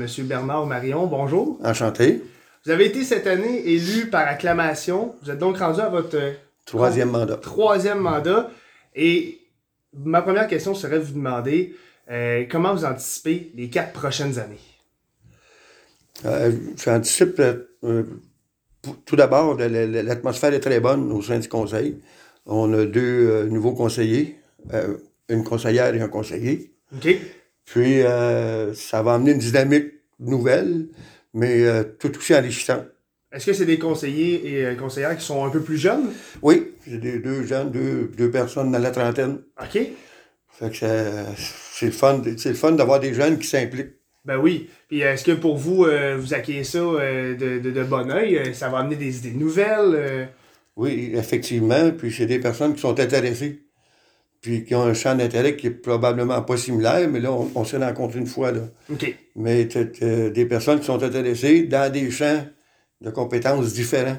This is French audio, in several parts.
M. Bernard Marion. Bonjour. Enchanté. Vous avez été cette année élu par acclamation. Vous êtes donc rendu à votre troisième mandat. Troisième mandat. Et ma première question serait de vous demander comment vous anticipez les quatre prochaines années? J'anticipe tout d'abord, l'atmosphère est très bonne au sein du conseil. On a deux euh, nouveaux conseillers, euh, une conseillère et un conseiller. OK. Puis, euh, ça va amener une dynamique nouvelle, mais tout aussi enrichissant. Est-ce que c'est des conseillers et conseillères qui sont un peu plus jeunes? Oui, j'ai des deux jeunes, deux, deux, personnes dans la trentaine. OK. Fait que c'est le fun, le fun d'avoir des jeunes qui s'impliquent. Ben oui. Puis est-ce que pour vous, vous accueillez ça de, de, de, bon oeil? Ça va amener des idées nouvelles? Oui, effectivement. Puis c'est des personnes qui sont intéressées. Puis qui ont un champ d'intérêt qui est probablement pas similaire, mais là, on, s'est rencontrés une fois. Là. OK. Mais des personnes qui sont intéressées dans des champs de compétences différents.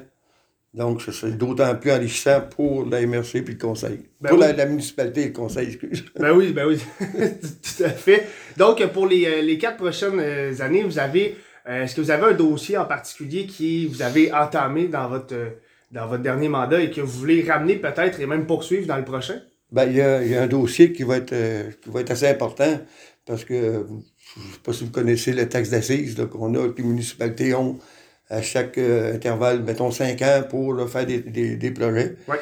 Donc, c'est d'autant plus enrichissant pour la MRC puis le conseil. Ben pour oui. la, municipalité et le conseil, excuse. Ben oui, ben oui, tout à fait. Donc, pour les, euh, les quatre prochaines euh, années, vous avez, euh, est-ce que vous avez un dossier en particulier qui vous avez entamé dans votre dans votre dernier mandat et que vous voulez ramener peut-être et même poursuivre dans le prochain? Ben, il y a, y a, un dossier qui va, être, euh, qui va être assez important parce que je ne sais pas si vous connaissez le taxe d'assises qu'on a, que les municipalités ont à chaque euh, intervalle, mettons cinq ans, pour faire des, des, des projets. Ouais.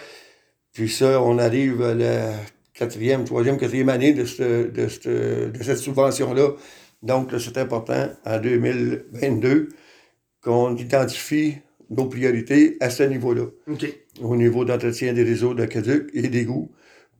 Puis ça, on arrive à la quatrième, troisième, quatrième année de, cette, de, cette, de cette subvention-là. Donc, c'est important en 2022 qu'on identifie nos priorités à ce niveau-là. Au niveau d'entretien des réseaux d'aqueduc et d'égouts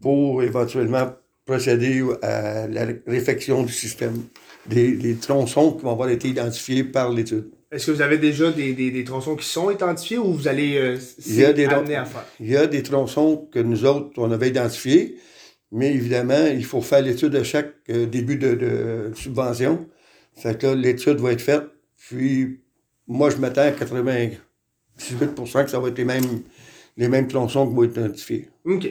pour éventuellement procéder à la réfection du système, des, des tronçons qui vont avoir été identifiés par l'étude. Est-ce que vous avez déjà des, des, des, tronçons qui sont identifiés ou vous allez euh, amener à faire? Il y a des tronçons que nous autres, on avait identifiés, mais évidemment, il faut faire l'étude de chaque euh, début de, de, subvention. Fait que là, l'étude va être faite, puis moi, je m'attends à 80, 18 que ça va être les mêmes, les mêmes tronçons qui vont être identifiés. OK.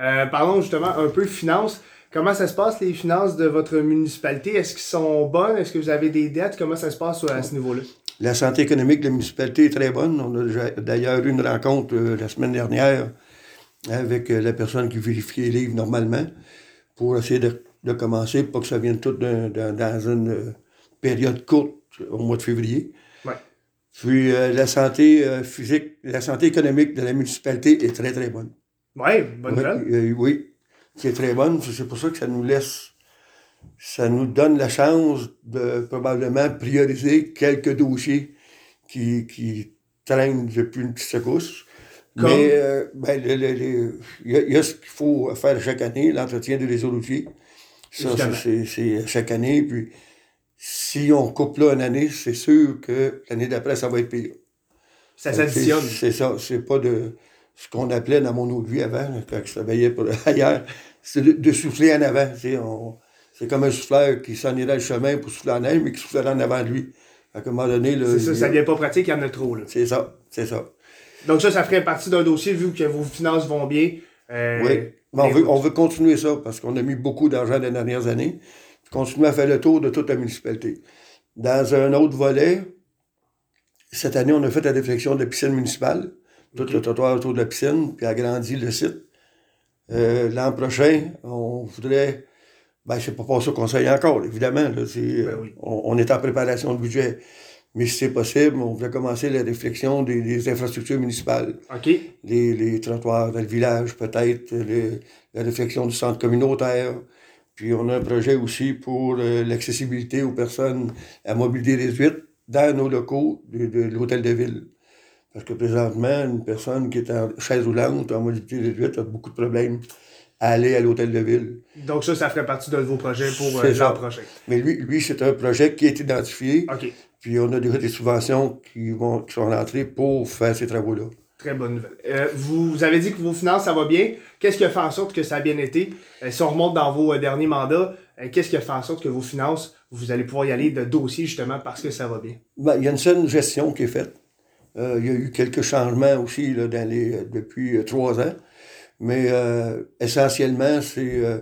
Euh, parlons justement un peu finances. Comment ça se passe, les finances de votre municipalité? Est-ce qu'elles sont bonnes? Est-ce que vous avez des dettes? Comment ça se passe à ce niveau-là? La santé économique de la municipalité est très bonne. On a d'ailleurs eu une rencontre euh, la semaine dernière avec euh, la personne qui vérifie les livres normalement pour essayer de, de commencer, pas que ça vienne tout dans, dans, dans une période courte au mois de février. Ouais. Puis euh, la santé euh, physique, la santé économique de la municipalité est très, très bonne. Oui, bonne nouvelle. Oui, euh, oui, c'est très bonne. C'est pour ça que ça nous laisse, ça nous donne la chance de probablement prioriser quelques dossiers qui, qui traînent depuis une petite secousse. Comme? Mais euh, ben, le, le, le, il, y a, il y a ce qu'il faut faire chaque année, l'entretien du réseau routier. Ça, c'est chaque année. Puis si on coupe là une année, c'est sûr que l'année d'après, ça va être pire. Ça s'additionne. C'est ça. C'est pas de ce qu'on appelait dans mon de vie avant, quand je travaillais pour ailleurs, c'est de, de, souffler en avant. C'est comme un souffleur qui s'en irait le chemin pour souffler en neige, mais qui soufflerait en avant de lui. À un moment donné, C'est ça, ça devient pas pratique, il y en a trop. là. C'est ça, c'est ça. Donc ça, ça ferait partie d'un dossier, vu que vos finances vont bien. Euh, oui, mais on veut, on veut continuer ça, parce qu'on a mis beaucoup d'argent les dernières années. Continuer à faire le tour de toute la municipalité. Dans un autre volet, cette année, on a fait la réflexion de la piscine municipale, tout le trottoir autour de la piscine, puis agrandi le site. Euh, L'an prochain, on voudrait. Ben, c'est pas passé au conseil encore, évidemment. Là, Ben oui. on, on est en préparation de budget. Mais si c'est possible, on voudrait commencer la réflexion des, des infrastructures municipales. OK. Les, les trottoirs dans le village, peut-être, la réflexion du centre communautaire. Puis on a un projet aussi pour euh, l'accessibilité aux personnes à mobilité réduite dans nos locaux de, de l'hôtel de ville. Parce que présentement, une personne qui est en chaise roulante, en mobilité réduite, a beaucoup de problèmes à aller à l'hôtel de ville. Donc ça, ça ferait partie de vos projets pour euh, l'an prochain. Mais lui, lui c'est un projet qui est identifié, OK. puis on a déjà des subventions qui, vont, qui sont rentrées pour faire ces travaux-là. Très bonne nouvelle. Euh, vous, vous avez dit que vos finances, ça va bien. Qu'est-ce qui a fait en sorte que ça a bien été? Euh, si on remonte dans vos euh, derniers mandats, qu'est-ce qui a fait en sorte que vos finances, vous allez pouvoir y aller de dossier justement parce que ça va bien? Ben, il y a une seule gestion qui est faite. Euh, il y a eu quelques changements aussi là, dans les, euh, depuis euh, trois ans. Mais euh, essentiellement, c'est euh,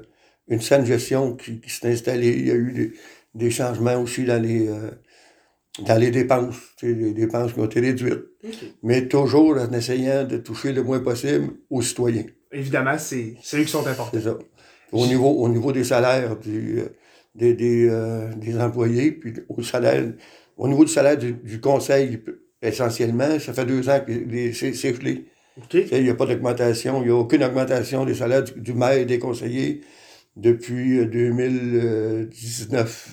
une saine gestion qui, qui s'est installée. Il y a eu des, des changements aussi dans les, dans les dépenses, les dépenses qui ont été réduites, mais toujours en essayant de toucher le moins possible aux citoyens. Évidemment, c'est eux qui sont importants. C'est ça. Au niveau, au niveau des salaires du, des, des, des, employés, puis au salaire, au niveau du salaire du, conseil, essentiellement, ça fait deux ans que c'est gelé. Il n'y a pas d'augmentation, il n'y a aucune augmentation des salaires du, maire et des conseillers depuis 2019.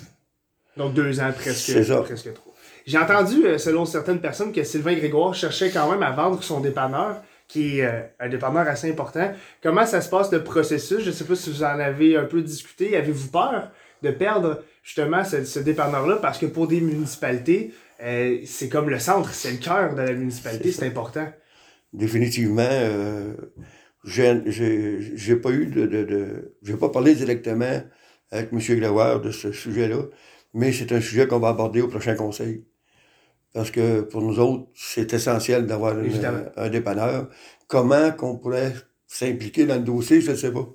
Donc deux ans presque, presque trop. J'ai entendu, euh, selon certaines personnes, que Sylvain Grégoire cherchait quand même à vendre son dépanneur, qui est euh, un dépanneur assez important. Comment ça se passe le processus? Je ne sais pas si vous en avez un peu discuté. Avez-vous peur de perdre justement ce, dépanneur-là? Parce que pour des municipalités, euh, c'est comme le centre, c'est le cœur de la municipalité, c'est important. Définitivement. j'ai pas eu de. de, j'ai pas parlé directement avec M. Grégoire de ce sujet-là, mais c'est un sujet qu'on va aborder au prochain conseil. Parce que pour nous autres, c'est essentiel d'avoir un dépanneur. Comment qu'on pourrait s'impliquer dans le dossier, je ne sais pas.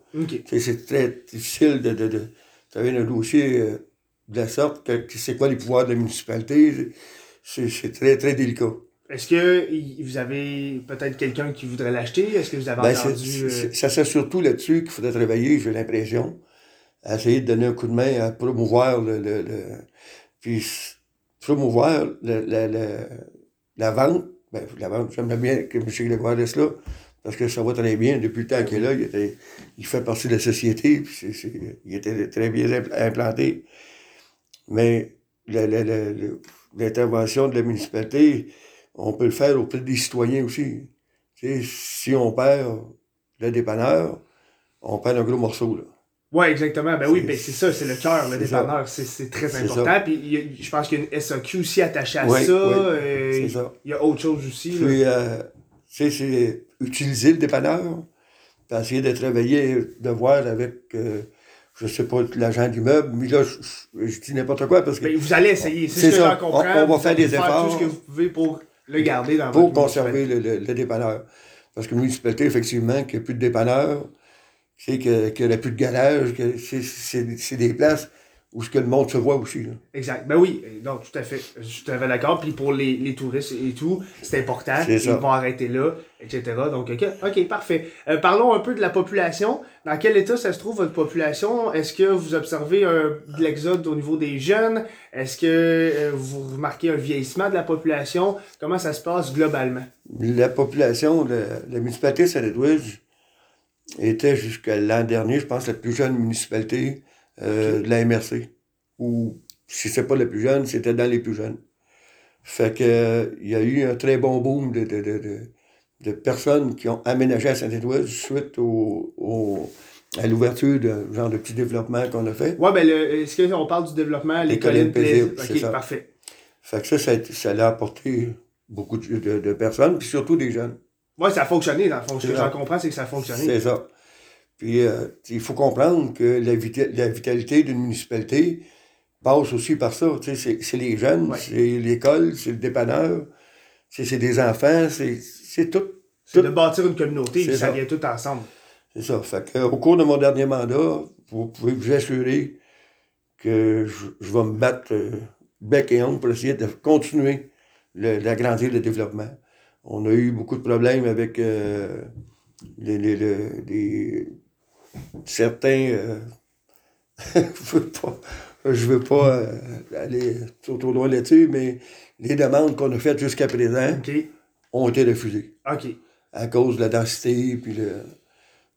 C'est très difficile de, de, de un dossier euh, de la sorte que, c'est quoi les pouvoirs de la municipalité? C'est très, très délicat. Est-ce que vous avez peut-être quelqu'un qui voudrait l'acheter? Est-ce que vous avez ben, entendu... Euh, ça c'est surtout là-dessus qu'il faudrait travailler, j'ai l'impression. Essayer de donner un coup de main à promouvoir le... le, le... Puis promouvoir le, la vente. Ben, la vente, j'aimerais bien que M. Grégoire reste là, parce que ça va très bien. Depuis le temps qu'il est là, il, était, il fait partie de la société, puis il était très bien implanté. Mais l'intervention de la municipalité, on peut le faire auprès des citoyens aussi. si on perd le dépanneur, on perd un gros morceau. Là. Oui, exactement. Ben oui, ben c'est ça, c'est le cœur, le dépanneur. C'est très important. Puis je pense qu'il y a une SAQ aussi attachée à ça. Euh, il y a autre chose aussi. Puis, euh, c'est utiliser le dépanneur, essayer de travailler, de voir avec, euh, je sais pas, l'agent d'immeuble, mais là, je, dis n'importe quoi parce que. Mais vous allez essayer, c'est ce que j'en comprends. On, va faire des efforts. tout ce que vous pouvez pour le garder dans Pour conserver le, le, le, dépanneur. Parce que municipalité, effectivement, qu'il n'y a plus de dépanneur, qu'il n'y a plus de garage, que c'est des places où ce que le monde se voit aussi. Là. Exact. Ben oui, donc tout à fait. Je suis tout à fait d'accord. Puis pour les, les, touristes et tout, c'est important. Ils vont arrêter là, etc. Donc, OK, ok, parfait. Euh, parlons un peu de la population. Dans quel état ça se trouve, votre population? Est-ce que vous observez un, de l'exode au niveau des jeunes? Est-ce que euh, vous remarquez un vieillissement de la population? Comment ça se passe globalement? La population, de la municipalité saint était jusqu'à l'an dernier, je pense, la plus jeune municipalité euh, de la MRC. Ou si c'est pas la plus jeune, c'était dans les plus jeunes. Fait que il y a eu un très bon boom de, de, de, de personnes qui ont aménagé à Saint-Édouard suite au, au à l'ouverture de genre de petit développement qu'on a fait. Oui, ben est-ce qu'on parle du développement, les, collines paisibles? Ok, parfait. Fait que ça, ça, ça a apporté beaucoup de, de personnes, puis surtout des jeunes. Oui, ça a fonctionné, dans le fond. Ce que j'en comprends, c'est que ça a fonctionné. C'est ça. Puis, euh, il faut comprendre que la, la vitalité d'une municipalité passe aussi par ça. C'est les jeunes, c'est l'école, c'est le dépanneur, c'est des enfants, c'est tout. C'est de bâtir une communauté, ça, ça vient tout ensemble. C'est ça. Fait que, au cours de mon dernier mandat, vous pouvez vous assurer que je, vais me battre euh, bec et ongle pour essayer de continuer d'agrandir le développement on a eu beaucoup de problèmes avec euh, les, les, les, certains. Euh, je veux pas, je veux pas euh, aller trop, loin là-dessus, mais les demandes qu'on a faites jusqu'à présent ont été refusées. OK. À cause de la densité, puis le.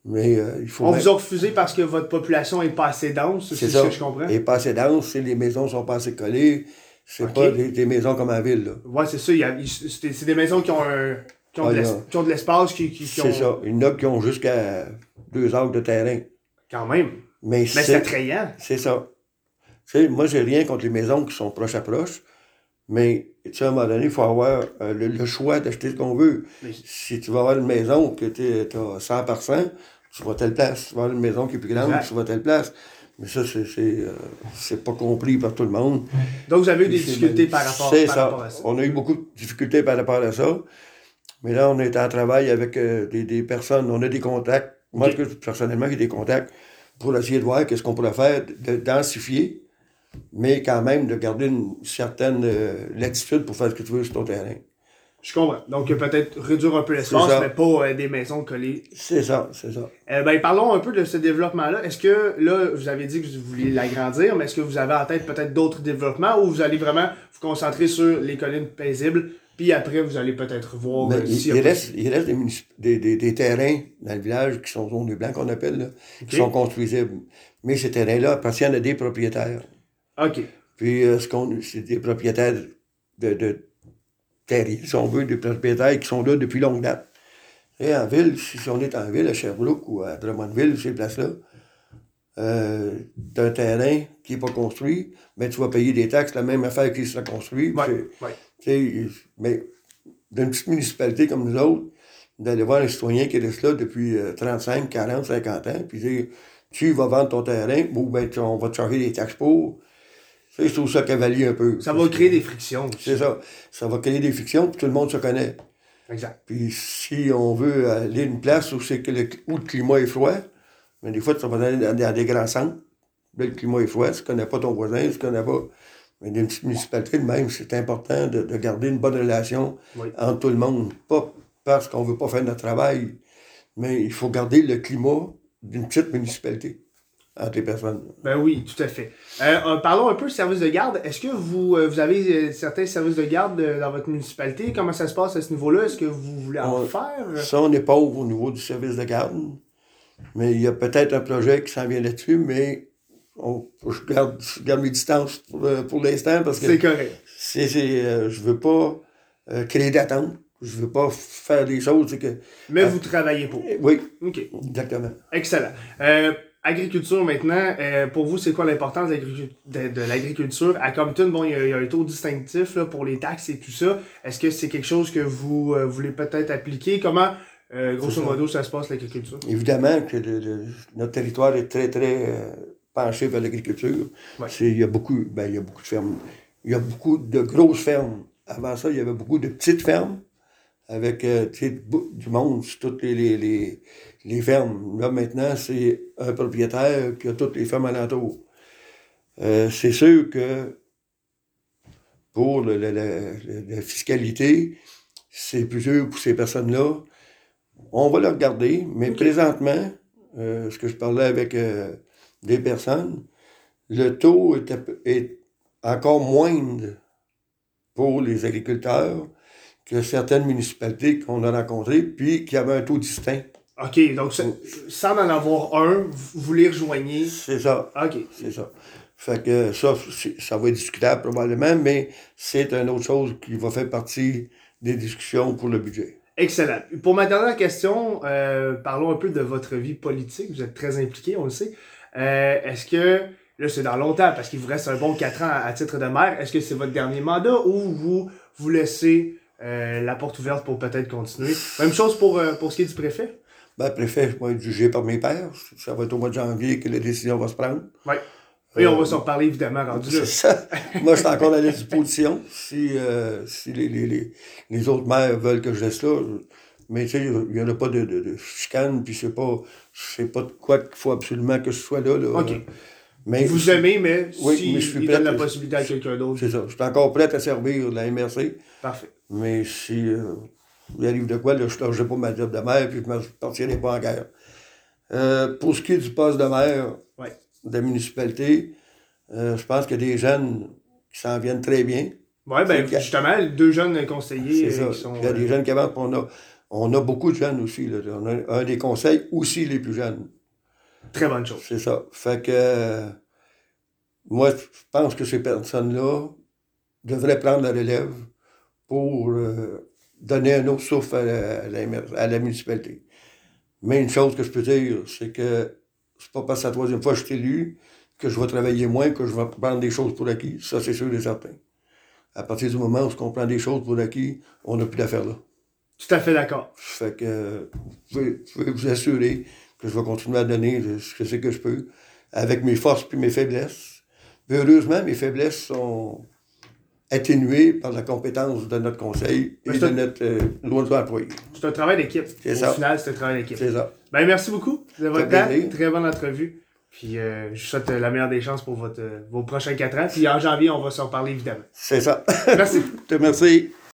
Mais il faut. On vous a refusé parce que votre population est pas assez dense, c'est ce que je comprends? Elle n'est pas assez dense, les maisons sont pas assez collées. C'est pas des, maisons comme en ville. Là. Ouais, c'est ça. C'est des maisons qui ont, un, qui ont, de l'espace. Qui, qui, c'est ça. Il y en a qui ont jusqu'à deux heures de terrain. Quand même. Mais, c'est attrayant. C'est ça. Tu sais, moi, j'ai rien contre les maisons qui sont proches à proche. Mais, tu sais, à un moment donné, il faut avoir euh, le, choix d'acheter ce qu'on veut. Si tu vas avoir une maison que tu as 100 par 100, tu vas telle place. Tu vas avoir une maison qui est plus grande, tu vas telle place. Mais ça, euh, c'est pas compris par tout le monde. Donc, vous avez eu des difficultés par, rapport, à ça. On a eu beaucoup de difficultés par rapport à ça. Mais là, on est en travail avec euh, des, des, personnes, on a des contacts. Moi, personnellement, j'ai des contacts pour essayer de voir qu'est-ce qu'on pourrait faire, de densifier mais quand même de garder une certaine euh, latitude pour faire ce que tu veux sur ton terrain. Je comprends. Donc, euh, peut-être réduire un peu l'espace, mais pas euh, des maisons collées. C'est ça, c'est ça. ben, parlons un peu de ce développement-là. Est-ce que, là, vous avez dit que vous vouliez l'agrandir, mais est-ce que vous avez en tête peut-être d'autres développements ou vous allez vraiment vous concentrer sur les collines paisibles, puis après, vous allez peut-être voir... Ben, il, reste, il reste des, des, des, terrains dans le village qui sont zones blancs, qu'on appelle, là, qui sont construisibles. Mais ces terrains-là appartiennent à des propriétaires. OK. Puis, ce qu'on, c'est des propriétaires de, de terriers, si on veut, des propriétaires qui sont là depuis longue date. Et en ville, si on est en ville, à Sherbrooke ou à Drummondville, ces places-là, euh, un terrain qui n'est pas construit, mais tu vas payer des taxes, la même affaire qui sera construit. Mais d'une petite municipalité comme nous autres, d'aller voir un citoyen qui reste là depuis 35, 40, 50 ans, puis dire tu vas vendre ton terrain, ou ben, on va te charger des taxes pour. C'est tout ça cavalier un peu. Ça va créer des frictions. C'est ça. Ça va créer des frictions, puis tout le monde se connaît. Exact. Puis si on veut aller à une place où, c'est que le, où le climat est froid, mais des fois, tu vas aller dans, des grands centres, là, le climat est froid, tu ne connais pas ton voisin, tu ne connais pas. Mais dans une petite municipalité de même, c'est important de, garder une bonne relation entre tout le monde. Pas parce qu'on ne veut pas faire notre travail, mais il faut garder le climat d'une petite municipalité entre les personnes. Ben oui, tout à fait. Euh, euh, parlons un peu de service de garde. Est-ce que vous, euh, vous avez certains services de garde dans votre municipalité? Comment ça se passe à ce niveau-là? Est-ce que vous voulez en faire? Ça, on n'est pas au niveau du service de garde. Mais il y a peut-être un projet qui s'en vient là-dessus, mais on, je, garde, garde mes distances pour, pour l'instant parce que. C'est correct. C'est, je veux pas créer d'attente. Je veux pas faire des choses. Que, mais vous travaillez pour. Oui. OK. Exactement. Excellent agriculture maintenant, euh, pour vous, c'est quoi l'importance de, l'agriculture? À Compton, bon, il y, a, un taux distinctif là, pour les taxes et tout ça. Est-ce que c'est quelque chose que vous euh, voulez peut-être appliquer? Comment, euh, grosso modo, ça se passe l'agriculture? Évidemment que notre territoire est très, très penché vers l'agriculture. Il y a beaucoup, ben, il y a beaucoup de fermes. Il y a beaucoup de grosses fermes. Avant ça, il y avait beaucoup de petites fermes avec du monde sur toutes les, les les fermes. Là, maintenant, c'est un propriétaire qui a toutes les fermes alentour. Euh, c'est sûr que pour la fiscalité, c'est plus dur pour ces personnes-là. On va le regarder, mais présentement, euh, ce que je parlais avec euh, des personnes, le taux est, est, encore moindre pour les agriculteurs que certaines municipalités qu'on a rencontrées, puis qui avaient un taux distinct. OK, donc sans en avoir un, vous les rejoignez. C'est ça. OK. C'est ça. Fait que ça, ça va être discutable probablement, mais c'est une autre chose qui va faire partie des discussions pour le budget. Excellent. Pour ma dernière question, euh, parlons un peu de votre vie politique. Vous êtes très impliqué, on le sait. Euh, est-ce que, là c'est dans longtemps, parce qu'il vous reste un bon 4 ans à, titre de maire, est-ce que c'est votre dernier mandat ou vous vous laissez euh, la porte ouverte pour peut-être continuer? Même chose pour, pour ce qui est du préfet? Ben, le préfet va être jugé par mes pères. Ça va être au mois de janvier que la décision va se prendre. Oui. Oui, on va s'en reparler évidemment rendu là. ça. Moi, je suis encore dans la disposition. Si, euh, si les, les, les, autres maires veulent que je reste là, mais tu sais, il n'y en a pas de, de, de chicane, puis c'est pas, c'est pas de quoi qu'il faut absolument que je sois là. là. OK. Mais, vous aimez, mais oui, si mais je suis prêt donne la possibilité à quelqu'un d'autre. C'est ça. Je suis encore prêt à servir la MRC. Parfait. Mais si. Euh, il arrive de quoi, là, je ne pas ma job de maire, puis je ne me partirai pas en guerre. Euh, pour ce qui est du poste de maire de la municipalité, euh, je pense qu'il y a des jeunes qui s'en viennent très bien. Oui, ben justement, deux jeunes conseillers qui sont. Il y a des jeunes qui avancent, on a, on a beaucoup de jeunes aussi. Là. On a un des conseils aussi les plus jeunes. Très bonne chose. C'est ça. Fait que moi, je pense que ces personnes-là devraient prendre la relève pour donner un autre souffle à la, municipalité. Mais une chose que je peux dire, c'est que c'est pas parce que la troisième fois que je suis élu que je vais travailler moins, que je vais prendre des choses pour acquis. Ça, c'est sûr et certain. À partir du moment où on prend des choses pour acquis, on n'a plus d'affaires là. Tout à fait d'accord. Fait que je vais vous assurer que je vais continuer à donner ce que c'est que je peux, avec mes forces puis mes faiblesses. heureusement, mes faiblesses sont atténué par la compétence de notre conseil et de notre euh, loi de employé. C'est un travail d'équipe. Au final, c'est un travail d'équipe. C'est ça. Ben, merci beaucoup de votre temps. Très bonne entrevue. Puis euh, je vous souhaite la meilleure des chances pour votre, vos prochains quatre ans. Puis en janvier, on va s'en parler évidemment. C'est ça. Merci. Je te remercie.